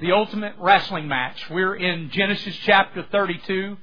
the ultimate wrestling match. We're in Genesis chapter 32,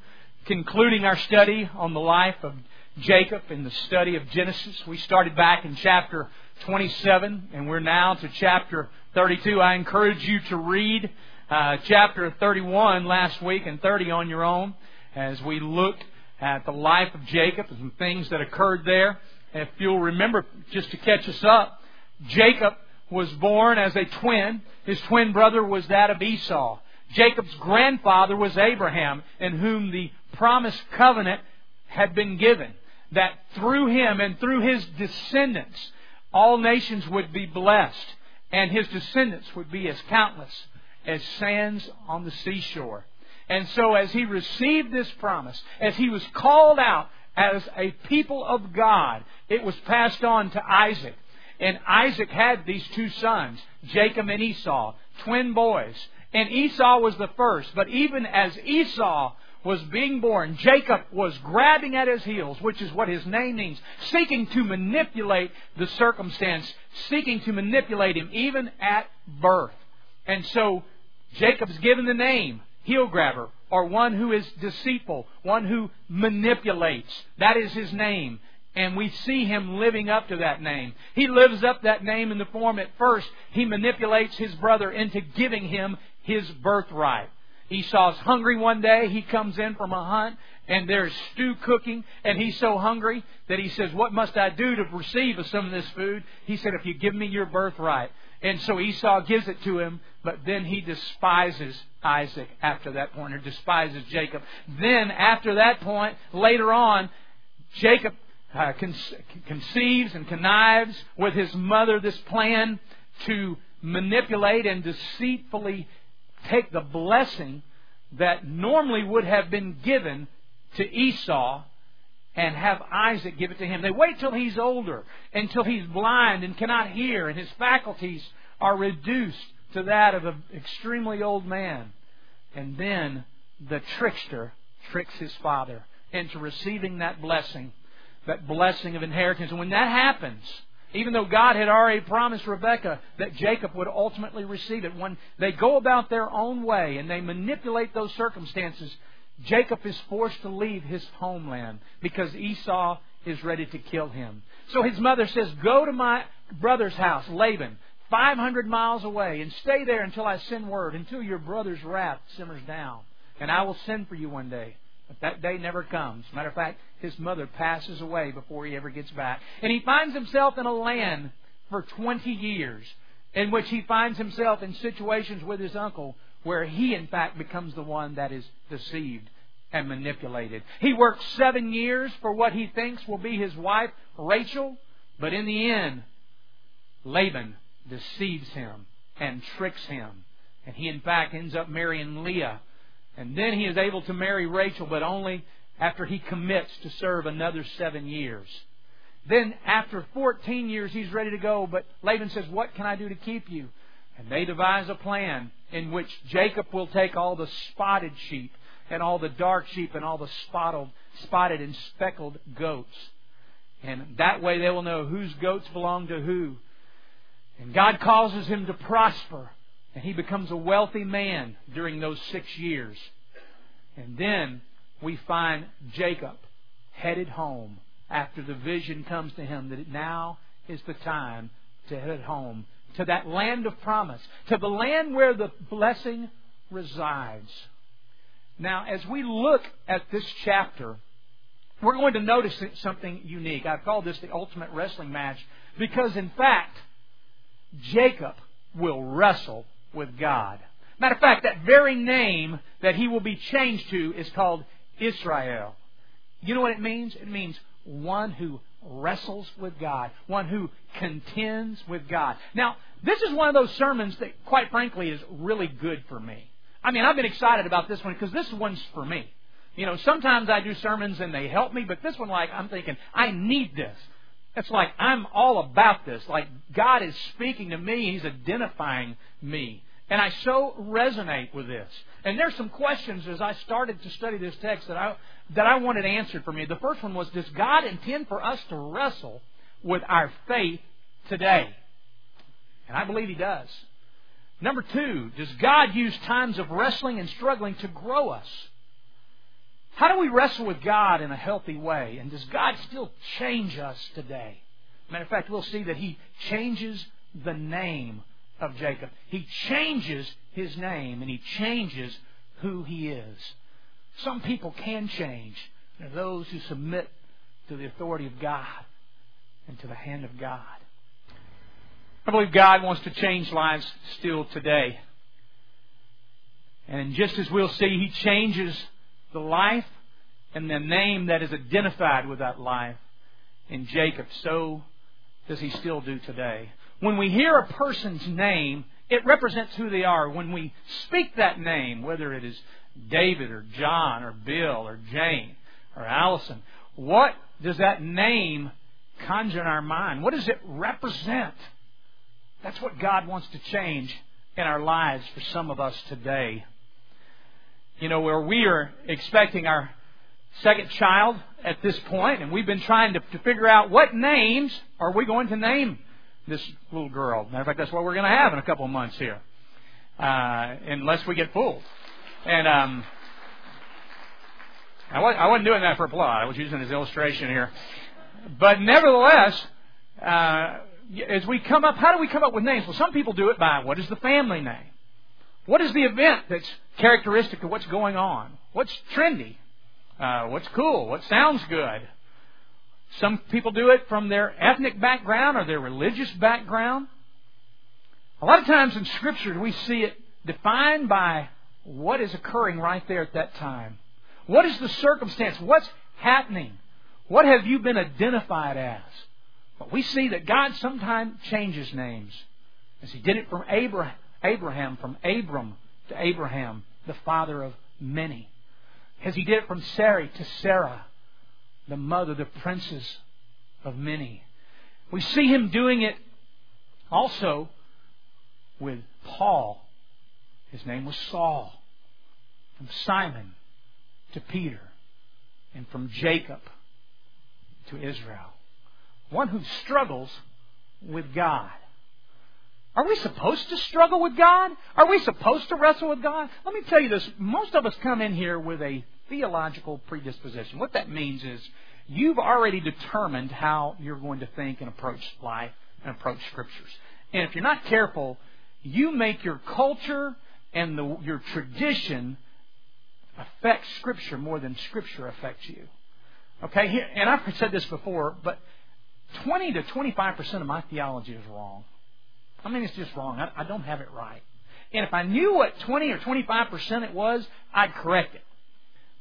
concluding our study on the life of Jacob in the study of Genesis. We started back in chapter 27, and we're now to chapter 32. I encourage you to read uh, chapter 31 last week and 30 on your own as we looked at the life of Jacob and things that occurred there. If you'll remember, just to catch us up, Jacob was born as a twin. His twin brother was that of Esau. Jacob's grandfather was Abraham, in whom the promised covenant had been given. That through him and through his descendants, all nations would be blessed, and his descendants would be as countless as sands on the seashore. And so, as he received this promise, as he was called out as a people of God, it was passed on to Isaac. And Isaac had these two sons, Jacob and Esau, twin boys. And Esau was the first. But even as Esau was being born, Jacob was grabbing at his heels, which is what his name means, seeking to manipulate the circumstance, seeking to manipulate him even at birth. And so Jacob's given the name heel grabber, or one who is deceitful, one who manipulates. That is his name. And we see him living up to that name. He lives up that name in the form at first, he manipulates his brother into giving him his birthright. Esau's hungry one day. He comes in from a hunt and there's stew cooking and he's so hungry that he says, What must I do to receive some of this food? He said, If you give me your birthright. And so Esau gives it to him, but then he despises Isaac after that point, or despises Jacob. Then, after that point, later on, Jacob uh, conceives and connives with his mother this plan to manipulate and deceitfully take the blessing that normally would have been given to Esau and have Isaac give it to him. They wait till he's older, until he's blind and cannot hear, and his faculties are reduced to that of an extremely old man. And then the trickster tricks his father into receiving that blessing, that blessing of inheritance. And when that happens, even though God had already promised Rebekah that Jacob would ultimately receive it, when they go about their own way and they manipulate those circumstances, Jacob is forced to leave his homeland because Esau is ready to kill him. So his mother says, Go to my brother's house, Laban, 500 miles away, and stay there until I send word, until your brother's wrath simmers down. And I will send for you one day. But that day never comes. Matter of fact, his mother passes away before he ever gets back. And he finds himself in a land for 20 years in which he finds himself in situations with his uncle where he, in fact, becomes the one that is deceived and manipulated. He works seven years for what he thinks will be his wife, Rachel, but in the end, Laban deceives him and tricks him. And he, in fact, ends up marrying Leah and then he is able to marry Rachel, but only after he commits to serve another seven years. Then, after 14 years, he's ready to go, but Laban says, What can I do to keep you? And they devise a plan in which Jacob will take all the spotted sheep and all the dark sheep and all the spotted, spotted and speckled goats. And that way they will know whose goats belong to who. And God causes him to prosper and he becomes a wealthy man during those six years. And then we find Jacob headed home after the vision comes to him that now is the time to head home to that land of promise, to the land where the blessing resides. Now, as we look at this chapter, we're going to notice something unique. I've called this the ultimate wrestling match because, in fact, Jacob will wrestle with God. Matter of fact, that very name that he will be changed to is called Israel. You know what it means? It means one who wrestles with God, one who contends with God. Now, this is one of those sermons that, quite frankly, is really good for me. I mean, I've been excited about this one because this one's for me. You know, sometimes I do sermons and they help me, but this one, like, I'm thinking, I need this. It's like I'm all about this. Like God is speaking to me, He's identifying me. And I so resonate with this. And there's some questions as I started to study this text that I that I wanted answered for me. The first one was Does God intend for us to wrestle with our faith today? And I believe He does. Number two, does God use times of wrestling and struggling to grow us? How do we wrestle with God in a healthy way? And does God still change us today? Matter of fact, we'll see that He changes the name of Jacob. He changes his name and he changes who he is. Some people can change. They're those who submit to the authority of God and to the hand of God. I believe God wants to change lives still today. And just as we'll see, He changes the life and the name that is identified with that life in Jacob, so does He still do today. When we hear a person's name, it represents who they are. When we speak that name, whether it is David or John or Bill or Jane or Allison, what does that name conjure in our mind? What does it represent? That's what God wants to change in our lives for some of us today. You know, where we are expecting our second child at this point, and we've been trying to, to figure out what names are we going to name this little girl. Matter of fact, that's what we're going to have in a couple of months here, uh, unless we get fooled. And um, I, wasn't doing that for a plot. I was using his illustration here. But nevertheless, uh, as we come up, how do we come up with names? Well, some people do it by what is the family name? What is the event that's characteristic of what's going on? What's trendy? Uh, what's cool? What sounds good? Some people do it from their ethnic background or their religious background. A lot of times in Scripture, we see it defined by what is occurring right there at that time. What is the circumstance? What's happening? What have you been identified as? But we see that God sometimes changes names. As He did it from Abraham, from Abram to Abraham, the father of many. As He did it from Sarai to Sarah, the mother, the princess of many. We see him doing it also with Paul. His name was Saul. From Simon to Peter. And from Jacob to Israel. One who struggles with God. Are we supposed to struggle with God? Are we supposed to wrestle with God? Let me tell you this. Most of us come in here with a theological predisposition. What that means is you've already determined how you're going to think and approach life and approach scriptures. And if you're not careful, you make your culture and the, your tradition affect scripture more than scripture affects you. Okay, and I've said this before, but 20 to 25% of my theology is wrong. I mean, it's just wrong. I, I don't have it right. And if I knew what 20 or 25% it was, I'd correct it.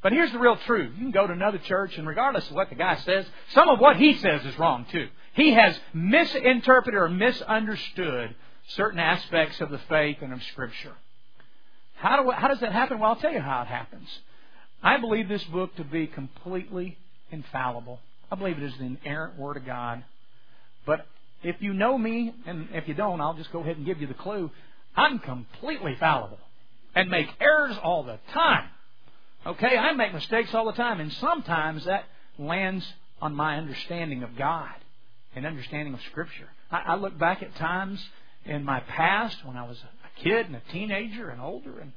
But here's the real truth. You can go to another church, and regardless of what the guy says, some of what he says is wrong too. He has misinterpreted or misunderstood certain aspects of the faith and of Scripture. How, do, how does that happen? Well, I'll tell you how it happens. I believe this book to be completely infallible. I believe it is the inerrant Word of God. But if you know me, and if you don't, I'll just go ahead and give you the clue. I'm completely fallible and make errors all the time. Okay, I make mistakes all the time, and sometimes that lands on my understanding of God and understanding of Scripture. I, I look back at times in my past when I was a kid and a teenager and older, and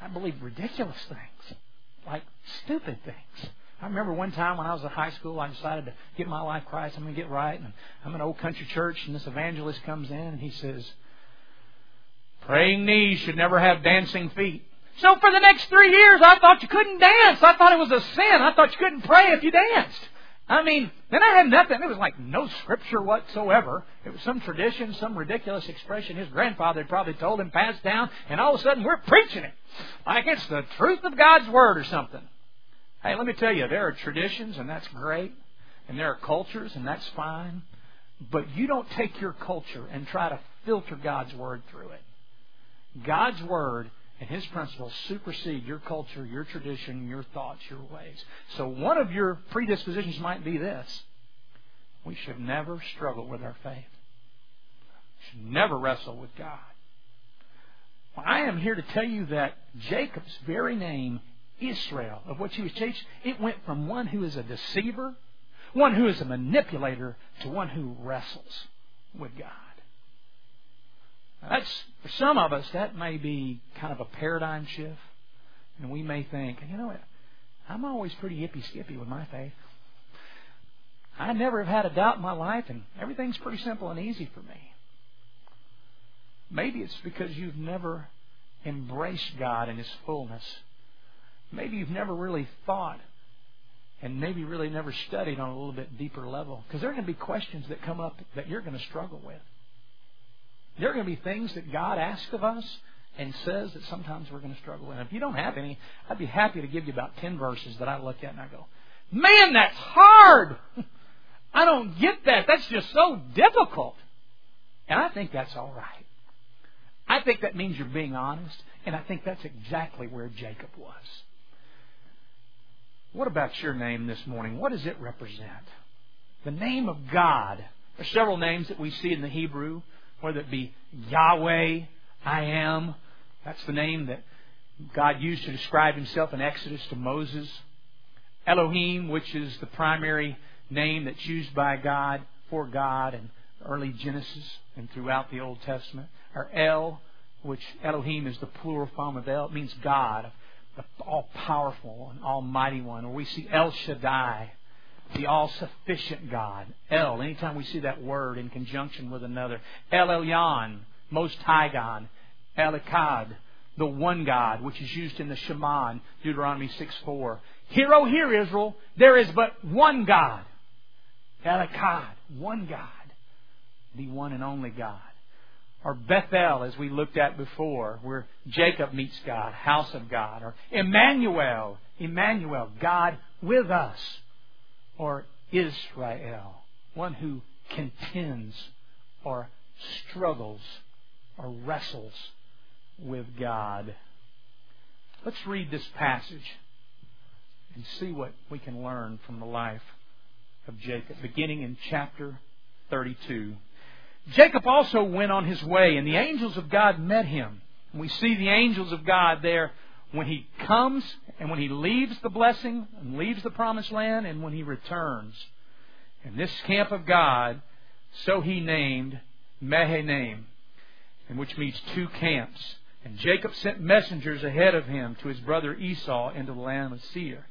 I believed ridiculous things, like stupid things. I remember one time when I was in high school, I decided to get my life Christ. I'm going to get right, and I'm in an old country church, and this evangelist comes in and he says, "Praying knees should never have dancing feet." So for the next three years, I thought you couldn't dance. I thought it was a sin. I thought you couldn't pray if you danced. I mean, then I had nothing. It was like no scripture whatsoever. It was some tradition, some ridiculous expression his grandfather had probably told him, passed down, and all of a sudden we're preaching it. Like it's the truth of God's Word or something. Hey, let me tell you, there are traditions, and that's great, and there are cultures, and that's fine, but you don't take your culture and try to filter God's Word through it. God's Word and his principles supersede your culture, your tradition, your thoughts, your ways. So one of your predispositions might be this. We should never struggle with our faith. We should never wrestle with God. Well, I am here to tell you that Jacob's very name, Israel, of what he was changed, it went from one who is a deceiver, one who is a manipulator, to one who wrestles with God. Now That's for some of us that may be kind of a paradigm shift, and we may think, you know what, I'm always pretty hippy skippy with my faith. I never have had a doubt in my life, and everything's pretty simple and easy for me. Maybe it's because you've never embraced God in His fullness. Maybe you've never really thought and maybe really never studied on a little bit deeper level. Because there are going to be questions that come up that you're going to struggle with. There are going to be things that God asks of us and says that sometimes we're going to struggle with. And if you don't have any, I'd be happy to give you about 10 verses that I look at and I go, man, that's hard! I don't get that. That's just so difficult. And I think that's all right. I think that means you're being honest, and I think that's exactly where Jacob was. What about your name this morning? What does it represent? The name of God. There are several names that we see in the Hebrew, whether it be Yahweh, I am. That's the name that God used to describe himself in Exodus to Moses. Elohim, which is the primary name that's used by God for God in early Genesis and throughout the Old Testament. Or El, which Elohim is the plural form of El. It means God, the all powerful and almighty one. Or we see El Shaddai, the all sufficient God. El, anytime we see that word in conjunction with another. El Elyon, most high God. El Echad, the one God, which is used in the Shema Deuteronomy 6 4. Hear, O hear, Israel, there is but one God. El Echad, one God. The one and only God or Bethel, as we looked at before, where Jacob meets God, house of God, or Emmanuel, Emmanuel, God with us, or Israel, one who contends or struggles or wrestles with God. Let's read this passage and see what we can learn from the life of Jacob, beginning in chapter 32. Jacob also went on his way, and the angels of God met him. And we see the angels of God there when he comes and when he leaves the blessing and leaves the promised land and when he returns. And this camp of God, so he named Mahanaim, and which means two camps. And Jacob sent messengers ahead of him to his brother Esau into the land of Seir,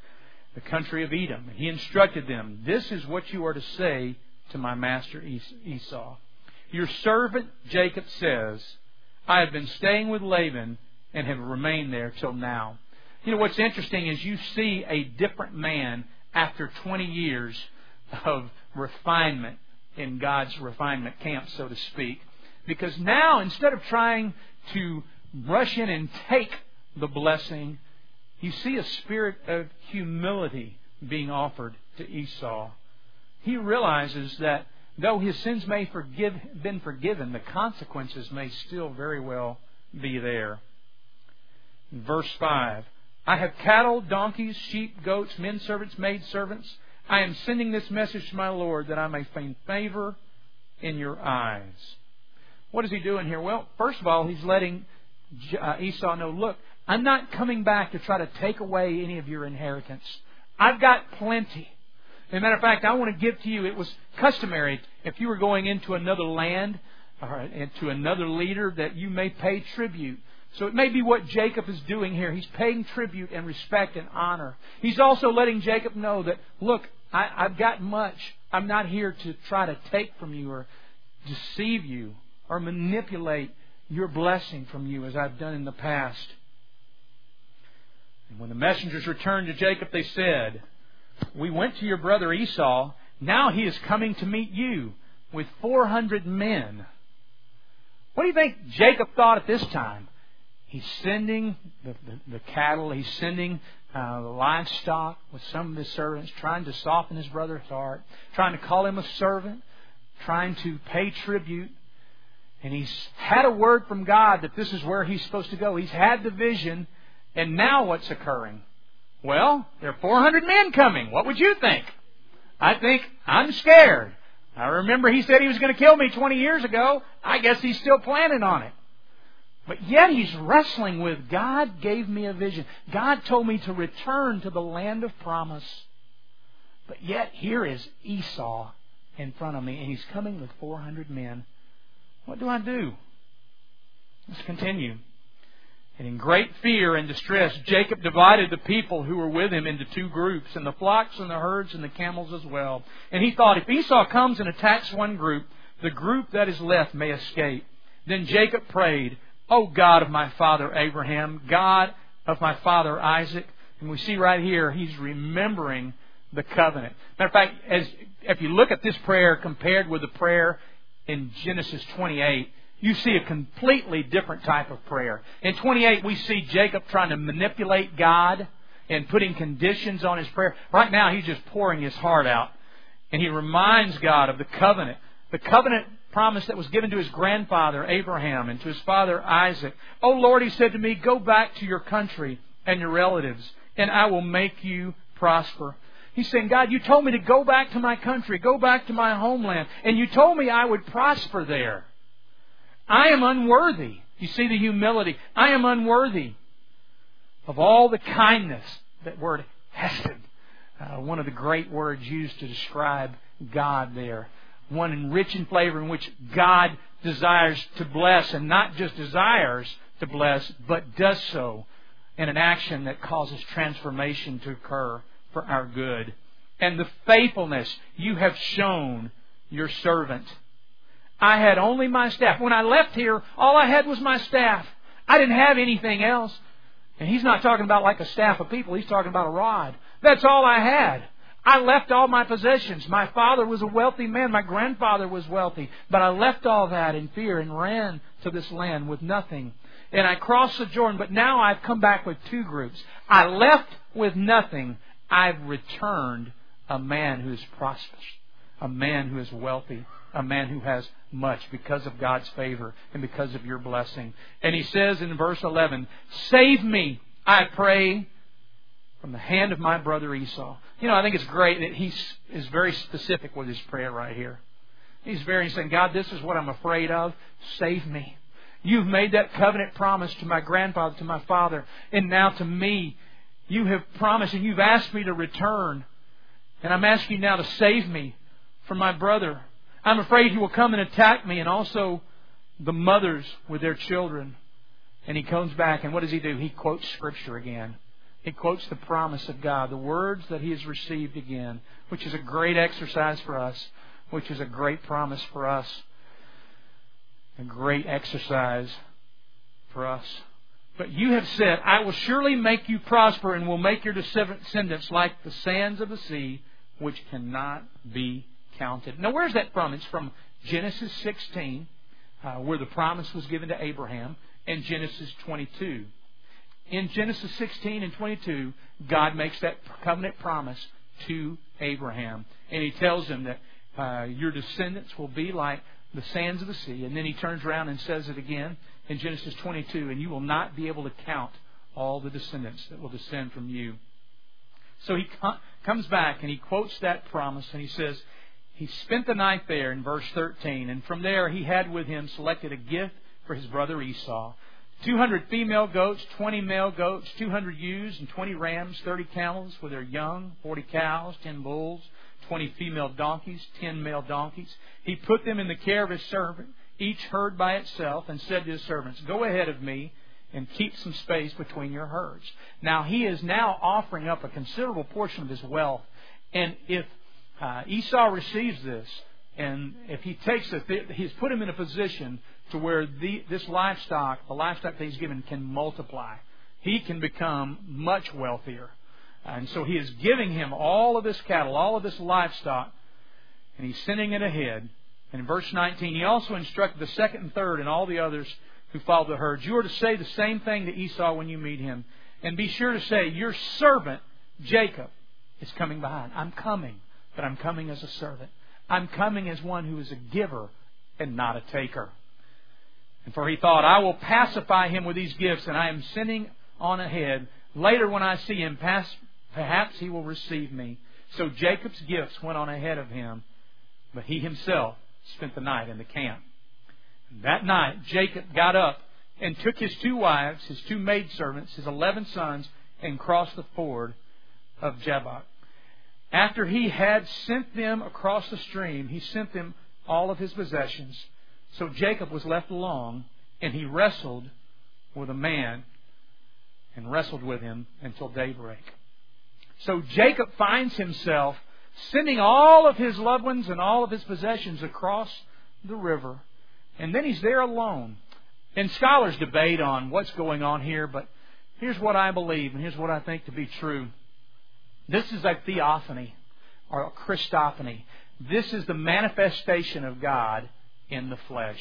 the country of Edom. And he instructed them, This is what you are to say to my master Esau. Your servant Jacob says, I have been staying with Laban and have remained there till now. You know, what's interesting is you see a different man after 20 years of refinement in God's refinement camp, so to speak. Because now, instead of trying to rush in and take the blessing, you see a spirit of humility being offered to Esau. He realizes that though his sins may forgive, been forgiven, the consequences may still very well be there. verse 5 I have cattle, donkeys, sheep, goats, men servants, maid servants. I am sending this message to my Lord that I may find favor in your eyes. What is he doing here? Well, first of all, he's letting uh, Esau know look, I'm not coming back to try to take away any of your inheritance. I've got plenty. As a matter of fact, I want to give to you, it was customary if you were going into another land or into another leader that you may pay tribute. So it may be what Jacob is doing here. He's paying tribute and respect and honor. He's also letting Jacob know that, look, I, I've got much. I'm not here to try to take from you or deceive you or manipulate your blessing from you as I've done in the past. And when the messengers returned to Jacob, they said, we went to your brother Esau. Now he is coming to meet you with 400 men. What do you think Jacob thought at this time? He's sending the, the, the cattle, he's sending uh, the livestock with some of his servants, trying to soften his brother's heart, trying to call him a servant, trying to pay tribute. And he's had a word from God that this is where he's supposed to go. He's had the vision, and now what's occurring? Well, there are 400 men coming. What would you think? I think I'm scared. I remember he said he was going to kill me 20 years ago. I guess he's still planning on it. But yet he's wrestling with God gave me a vision. God told me to return to the land of promise. But yet here is Esau in front of me, and he's coming with 400 men. What do I do? Let's continue. And in great fear and distress, Jacob divided the people who were with him into two groups, and the flocks and the herds and the camels as well. And he thought, if Esau comes and attacks one group, the group that is left may escape. Then Jacob prayed, O God of my father Abraham, God of my father Isaac. And we see right here, he's remembering the covenant. Matter of fact, as if you look at this prayer compared with the prayer in Genesis 28, you see a completely different type of prayer. In 28, we see Jacob trying to manipulate God and putting conditions on his prayer. Right now, he's just pouring his heart out. And he reminds God of the covenant. The covenant promise that was given to his grandfather, Abraham, and to his father, Isaac. Oh Lord, he said to me, go back to your country and your relatives, and I will make you prosper. He's saying, God, you told me to go back to my country, go back to my homeland, and you told me I would prosper there. I am unworthy. You see the humility. I am unworthy of all the kindness. That word hesed, uh, one of the great words used to describe God there. One in rich in flavor in which God desires to bless and not just desires to bless, but does so in an action that causes transformation to occur for our good. And the faithfulness you have shown your servant. I had only my staff. When I left here, all I had was my staff. I didn't have anything else. And he's not talking about like a staff of people, he's talking about a rod. That's all I had. I left all my possessions. My father was a wealthy man. My grandfather was wealthy. But I left all that in fear and ran to this land with nothing. And I crossed the Jordan, but now I've come back with two groups. I left with nothing. I've returned a man who is prosperous, a man who is wealthy, a man who has much because of God's favor and because of your blessing. And he says in verse 11, Save me, I pray, from the hand of my brother Esau. You know, I think it's great that he is very specific with his prayer right here. He's very saying, God, this is what I'm afraid of. Save me. You've made that covenant promise to my grandfather, to my father, and now to me. You have promised and you've asked me to return. And I'm asking you now to save me from my brother. I'm afraid he will come and attack me and also the mothers with their children. And he comes back, and what does he do? He quotes Scripture again. He quotes the promise of God, the words that he has received again, which is a great exercise for us, which is a great promise for us, a great exercise for us. But you have said, I will surely make you prosper and will make your descendants like the sands of the sea, which cannot be counted. Now, where's that from? It's from Genesis 16, uh, where the promise was given to Abraham, and Genesis 22. In Genesis 16 and 22, God makes that covenant promise to Abraham. And he tells him that uh, your descendants will be like the sands of the sea. And then he turns around and says it again in Genesis 22, and you will not be able to count all the descendants that will descend from you. So he comes back and he quotes that promise and he says, he spent the night there in verse 13, and from there he had with him selected a gift for his brother Esau. 200 female goats, 20 male goats, 200 ewes, and 20 rams, 30 camels with their young, 40 cows, 10 bulls, 20 female donkeys, 10 male donkeys. He put them in the care of his servant, each herd by itself, and said to his servants, Go ahead of me and keep some space between your herds. Now he is now offering up a considerable portion of his wealth. And if uh, Esau receives this, and if he takes it, he's put him in a position to where the, this livestock, the livestock that he's given, can multiply. He can become much wealthier. And so he is giving him all of this cattle, all of this livestock, and he's sending it ahead. And in verse 19, he also instructed the second and third and all the others who followed the herds. You are to say the same thing to Esau when you meet him. And be sure to say, Your servant, Jacob, is coming behind. I'm coming but I'm coming as a servant. I'm coming as one who is a giver and not a taker. And for he thought, I will pacify him with these gifts, and I am sending on ahead. Later, when I see him perhaps he will receive me. So Jacob's gifts went on ahead of him, but he himself spent the night in the camp. That night, Jacob got up and took his two wives, his two maidservants, his eleven sons, and crossed the ford of Jabbok. After he had sent them across the stream, he sent them all of his possessions. So Jacob was left alone, and he wrestled with a man and wrestled with him until daybreak. So Jacob finds himself sending all of his loved ones and all of his possessions across the river, and then he's there alone. And scholars debate on what's going on here, but here's what I believe, and here's what I think to be true. This is a theophany, or a Christophany. This is the manifestation of God in the flesh.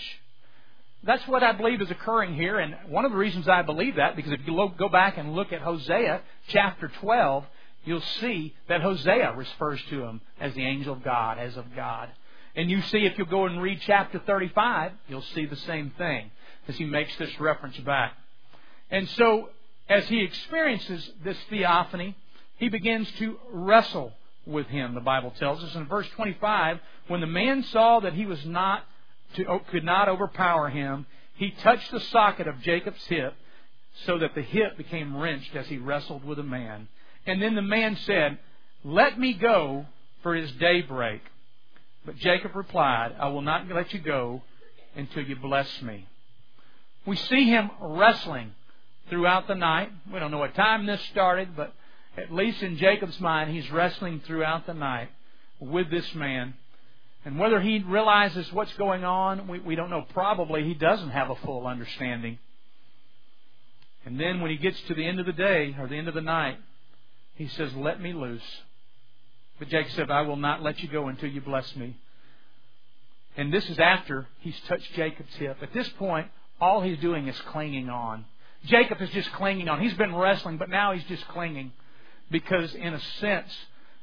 That's what I believe is occurring here, and one of the reasons I believe that, because if you go back and look at Hosea chapter 12, you'll see that Hosea refers to him as the angel of God, as of God. And you see, if you go and read chapter 35, you'll see the same thing as he makes this reference back. And so, as he experiences this theophany, he begins to wrestle with him, the Bible tells us. In verse 25, when the man saw that he was not to, could not overpower him, he touched the socket of Jacob's hip so that the hip became wrenched as he wrestled with a man. And then the man said, Let me go, for it is daybreak. But Jacob replied, I will not let you go until you bless me. We see him wrestling throughout the night. We don't know what time this started, but at least in Jacob's mind, he's wrestling throughout the night with this man. And whether he realizes what's going on, we, we don't know. Probably he doesn't have a full understanding. And then when he gets to the end of the day or the end of the night, he says, Let me loose. But Jacob said, I will not let you go until you bless me. And this is after he's touched Jacob's hip. At this point, all he's doing is clinging on. Jacob is just clinging on. He's been wrestling, but now he's just clinging. Because, in a sense,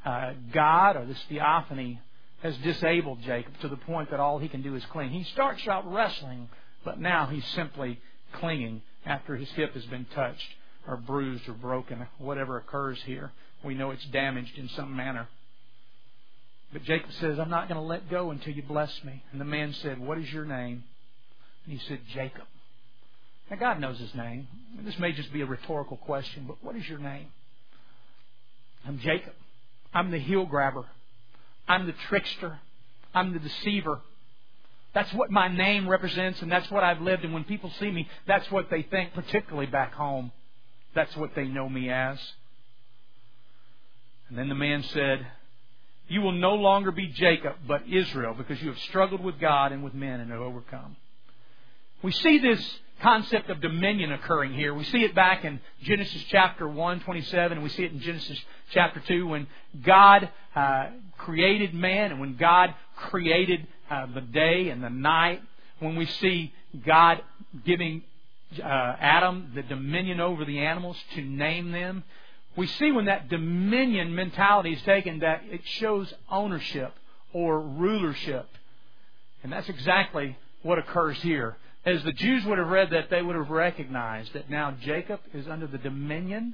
uh, God or this theophany has disabled Jacob to the point that all he can do is cling. He starts out wrestling, but now he's simply clinging after his hip has been touched or bruised or broken, whatever occurs here. We know it's damaged in some manner. But Jacob says, I'm not going to let go until you bless me. And the man said, What is your name? And he said, Jacob. Now, God knows his name. This may just be a rhetorical question, but what is your name? I'm Jacob. I'm the heel grabber. I'm the trickster. I'm the deceiver. That's what my name represents, and that's what I've lived. And when people see me, that's what they think, particularly back home. That's what they know me as. And then the man said, You will no longer be Jacob, but Israel, because you have struggled with God and with men and have overcome. We see this concept of dominion occurring here. We see it back in Genesis chapter 1, 27, and we see it in Genesis chapter 2 when God uh, created man and when God created uh, the day and the night. When we see God giving uh, Adam the dominion over the animals to name them, we see when that dominion mentality is taken that it shows ownership or rulership. And that's exactly what occurs here as the Jews would have read that, they would have recognized that now Jacob is under the dominion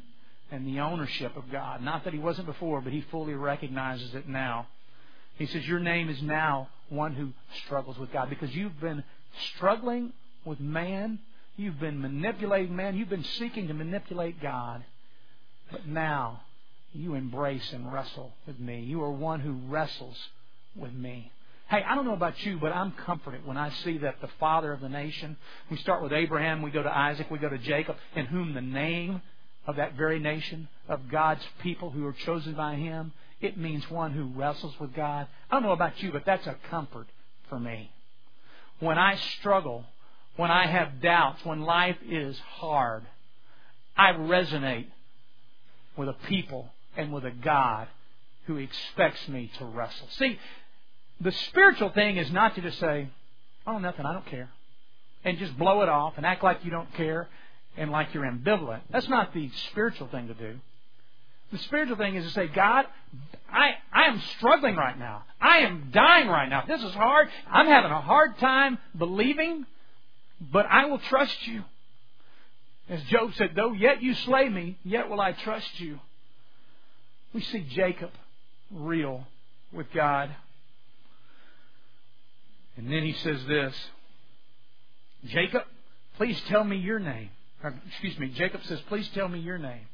and the ownership of God. Not that he wasn't before, but he fully recognizes it now. He says, Your name is now one who struggles with God because you've been struggling with man. You've been manipulating man. You've been seeking to manipulate God. But now you embrace and wrestle with me. You are one who wrestles with me. Hey, I don't know about you, but I'm comforted when I see that the father of the nation, we start with Abraham, we go to Isaac, we go to Jacob, in whom the name of that very nation, of God's people who are chosen by Him, it means one who wrestles with God. I don't know about you, but that's a comfort for me. When I struggle, when I have doubts, when life is hard, I resonate with a people and with a God who expects me to wrestle. See, the spiritual thing is not to just say, oh, nothing, I don't care. And just blow it off and act like you don't care and like you're ambivalent. That's not the spiritual thing to do. The spiritual thing is to say, God, I, I am struggling right now. I am dying right now. This is hard. I'm having a hard time believing, but I will trust you. As Job said, though yet you slay me, yet will I trust you. We see Jacob real with God. And then he says this Jacob, please tell me your name. Excuse me, Jacob says, please tell me your name.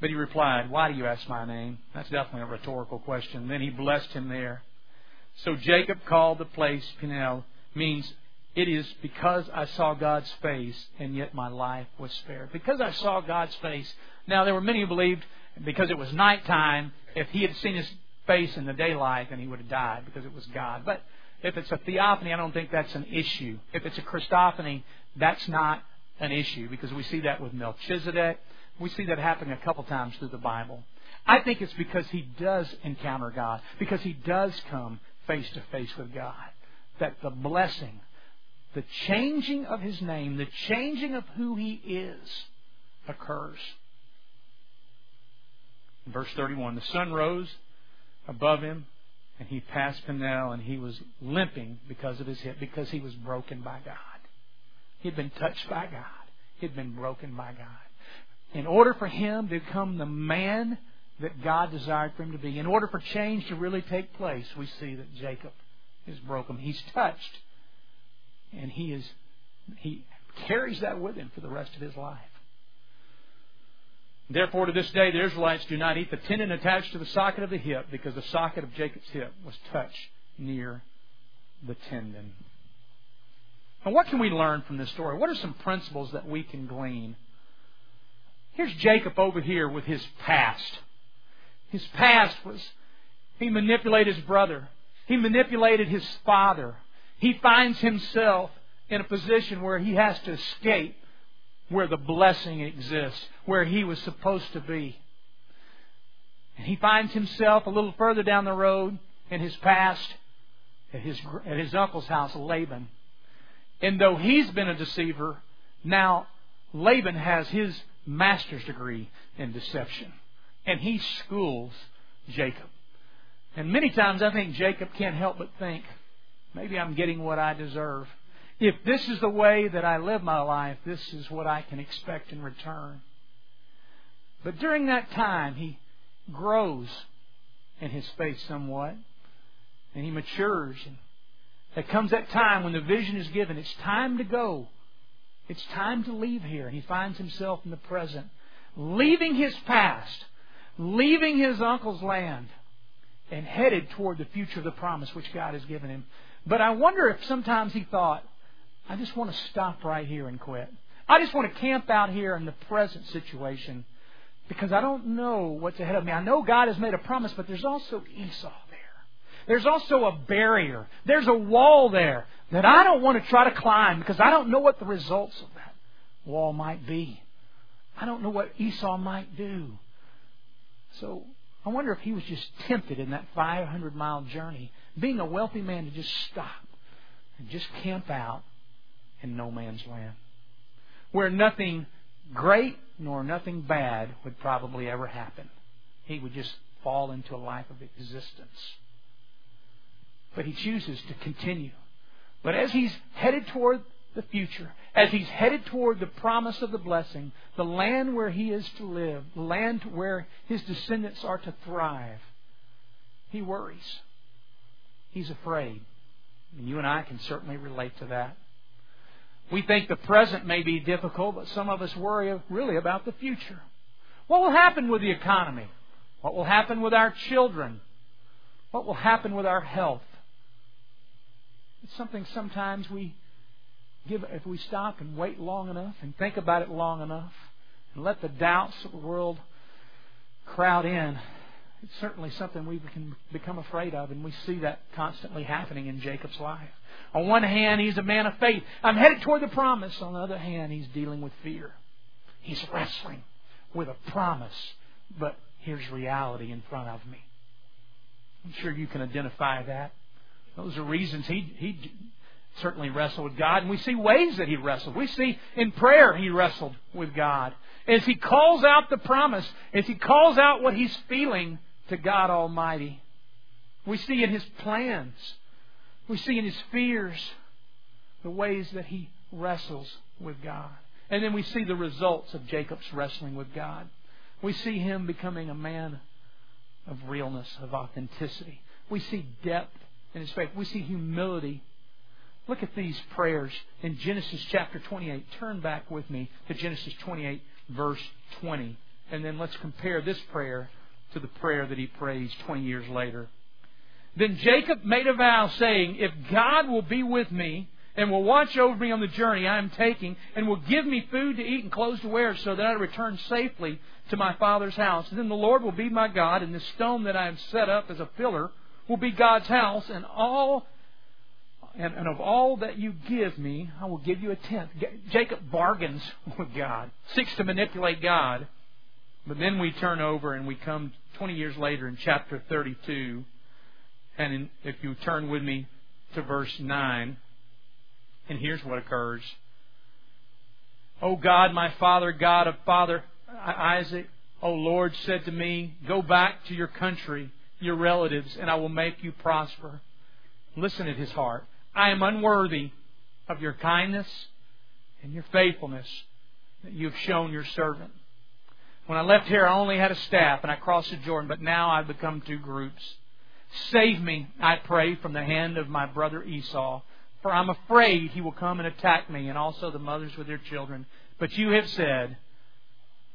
But he replied, Why do you ask my name? That's definitely a rhetorical question. Then he blessed him there. So Jacob called the place Peniel, means It is because I saw God's face and yet my life was spared. Because I saw God's face. Now, there were many who believed because it was nighttime, if he had seen his face in the daylight, then he would have died because it was God. But if it's a theophany, I don't think that's an issue. If it's a Christophany, that's not an issue because we see that with Melchizedek. We see that happening a couple times through the Bible. I think it's because he does encounter God, because he does come face to face with God, that the blessing, the changing of his name, the changing of who he is occurs. Verse 31, the sun rose above him, and he passed Peniel and he was limping because of his hip, because he was broken by God. He had been touched by God. He had been broken by God. In order for him to become the man that God desired for him to be, in order for change to really take place, we see that Jacob is broken. He's touched, and he is he carries that with him for the rest of his life. Therefore, to this day, the Israelites do not eat the tendon attached to the socket of the hip because the socket of Jacob's hip was touched near the tendon. And what can we learn from this story? What are some principles that we can glean? Here's Jacob over here with his past. His past was he manipulated his brother. He manipulated his father. He finds himself in a position where he has to escape where the blessing exists, where he was supposed to be. And he finds himself a little further down the road in his past at his, at his uncle's house, Laban. And though he's been a deceiver, now Laban has his master's degree in deception. And he schools Jacob. And many times I think Jacob can't help but think, maybe I'm getting what I deserve. If this is the way that I live my life, this is what I can expect in return. But during that time, he grows in his faith somewhat, and he matures. And there comes that time when the vision is given. It's time to go. It's time to leave here. And he finds himself in the present, leaving his past, leaving his uncle's land, and headed toward the future of the promise which God has given him. But I wonder if sometimes he thought, I just want to stop right here and quit. I just want to camp out here in the present situation because I don't know what's ahead of me. I know God has made a promise, but there's also Esau there. There's also a barrier. There's a wall there that I don't want to try to climb because I don't know what the results of that wall might be. I don't know what Esau might do. So I wonder if he was just tempted in that 500 mile journey, being a wealthy man, to just stop and just camp out in no man's land. Where nothing great nor nothing bad would probably ever happen. He would just fall into a life of existence. But he chooses to continue. But as he's headed toward the future, as he's headed toward the promise of the blessing, the land where he is to live, the land where his descendants are to thrive, he worries. He's afraid. And you and I can certainly relate to that. We think the present may be difficult, but some of us worry really about the future. What will happen with the economy? What will happen with our children? What will happen with our health? It's something sometimes we give, if we stop and wait long enough and think about it long enough and let the doubts of the world crowd in, it's certainly something we can become afraid of, and we see that constantly happening in Jacob's life. On one hand, he's a man of faith. I'm headed toward the promise. On the other hand, he's dealing with fear. He's wrestling with a promise, but here's reality in front of me. I'm sure you can identify that. Those are reasons he, he certainly wrestled with God, and we see ways that he wrestled. We see in prayer he wrestled with God. As he calls out the promise, as he calls out what he's feeling to God Almighty, we see in his plans we see in his fears the ways that he wrestles with God. And then we see the results of Jacob's wrestling with God. We see him becoming a man of realness, of authenticity. We see depth in his faith. We see humility. Look at these prayers in Genesis chapter 28. Turn back with me to Genesis 28, verse 20. And then let's compare this prayer to the prayer that he prays 20 years later. Then Jacob made a vow, saying, If God will be with me and will watch over me on the journey I am taking, and will give me food to eat and clothes to wear, so that I return safely to my Father's house. Then the Lord will be my God, and the stone that I have set up as a pillar will be God's house, and all and, and of all that you give me, I will give you a tenth. Jacob bargains with God, seeks to manipulate God. But then we turn over and we come 20 years later in chapter 32. And in, if you turn with me to verse 9, and here's what occurs. O God, my father, God of father Isaac, O Lord, said to me, Go back to your country, your relatives, and I will make you prosper. Listen at his heart. I am unworthy of your kindness and your faithfulness that you have shown your servant. When I left here, I only had a staff and I crossed the Jordan, but now I've become two groups. Save me, I pray, from the hand of my brother Esau, for I'm afraid he will come and attack me and also the mothers with their children. But you have said,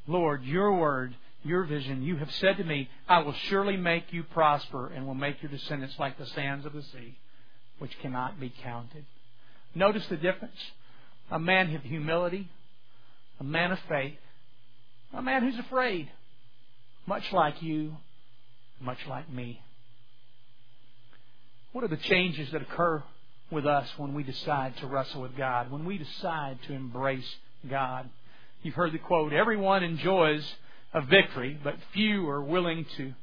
Lord, your word, your vision, you have said to me, I will surely make you prosper and will make your descendants like the sands of the sea, which cannot be counted. Notice the difference. A man of humility, a man of faith, a man who's afraid, much like you, much like me. What are the changes that occur with us when we decide to wrestle with God, when we decide to embrace God? You've heard the quote everyone enjoys a victory, but few are willing to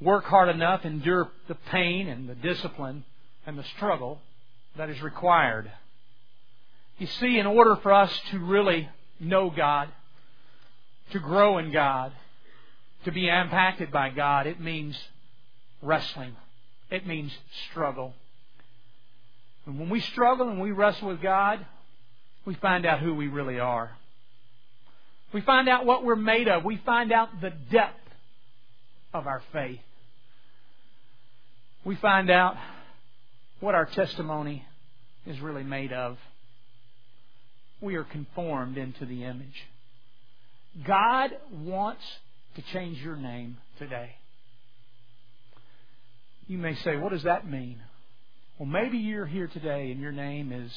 work hard enough, endure the pain and the discipline and the struggle that is required. You see, in order for us to really know God, to grow in God, to be impacted by God, it means wrestling. It means struggle. And when we struggle and we wrestle with God, we find out who we really are. We find out what we're made of. We find out the depth of our faith. We find out what our testimony is really made of. We are conformed into the image. God wants to change your name today. You may say, what does that mean? Well, maybe you're here today and your name is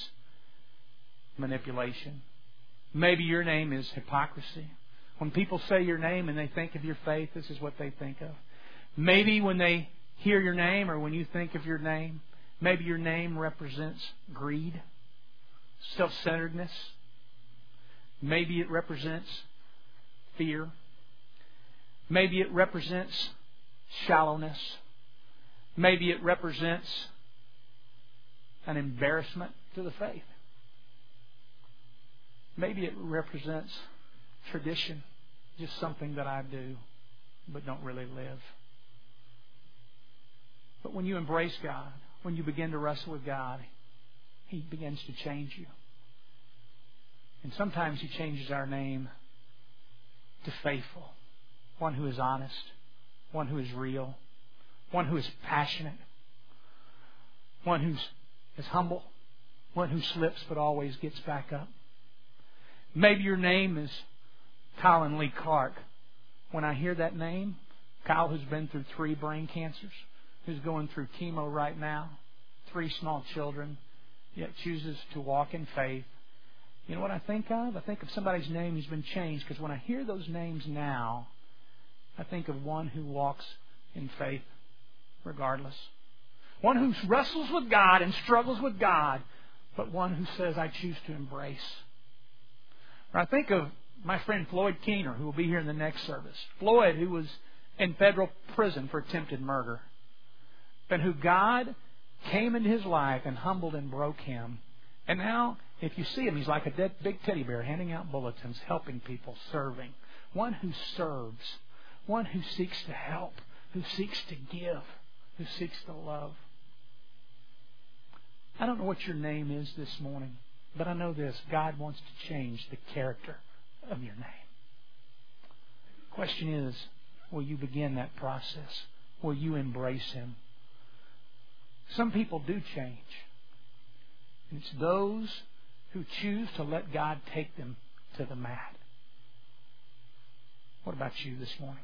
manipulation. Maybe your name is hypocrisy. When people say your name and they think of your faith, this is what they think of. Maybe when they hear your name or when you think of your name, maybe your name represents greed, self centeredness. Maybe it represents fear. Maybe it represents shallowness. Maybe it represents an embarrassment to the faith. Maybe it represents tradition, just something that I do but don't really live. But when you embrace God, when you begin to wrestle with God, He begins to change you. And sometimes He changes our name to faithful, one who is honest, one who is real, one who is passionate, one who is humble, one who slips but always gets back up. Maybe your name is Colin Lee Clark. When I hear that name, Kyle who's been through three brain cancers, who's going through chemo right now, three small children, yet chooses to walk in faith, you know what I think of? I think of somebody's name who's been changed because when I hear those names now, I think of one who walks in faith regardless. One who wrestles with God and struggles with God, but one who says, I choose to embrace. Or I think of my friend Floyd Keener, who will be here in the next service. Floyd, who was in federal prison for attempted murder, but who God came into his life and humbled and broke him. And now if you see him, he's like a dead, big teddy bear handing out bulletins, helping people, serving. One who serves. One who seeks to help, who seeks to give, who seeks to love. I don't know what your name is this morning, but I know this God wants to change the character of your name. The question is, will you begin that process? Will you embrace Him? Some people do change. It's those who choose to let God take them to the mat. What about you this morning?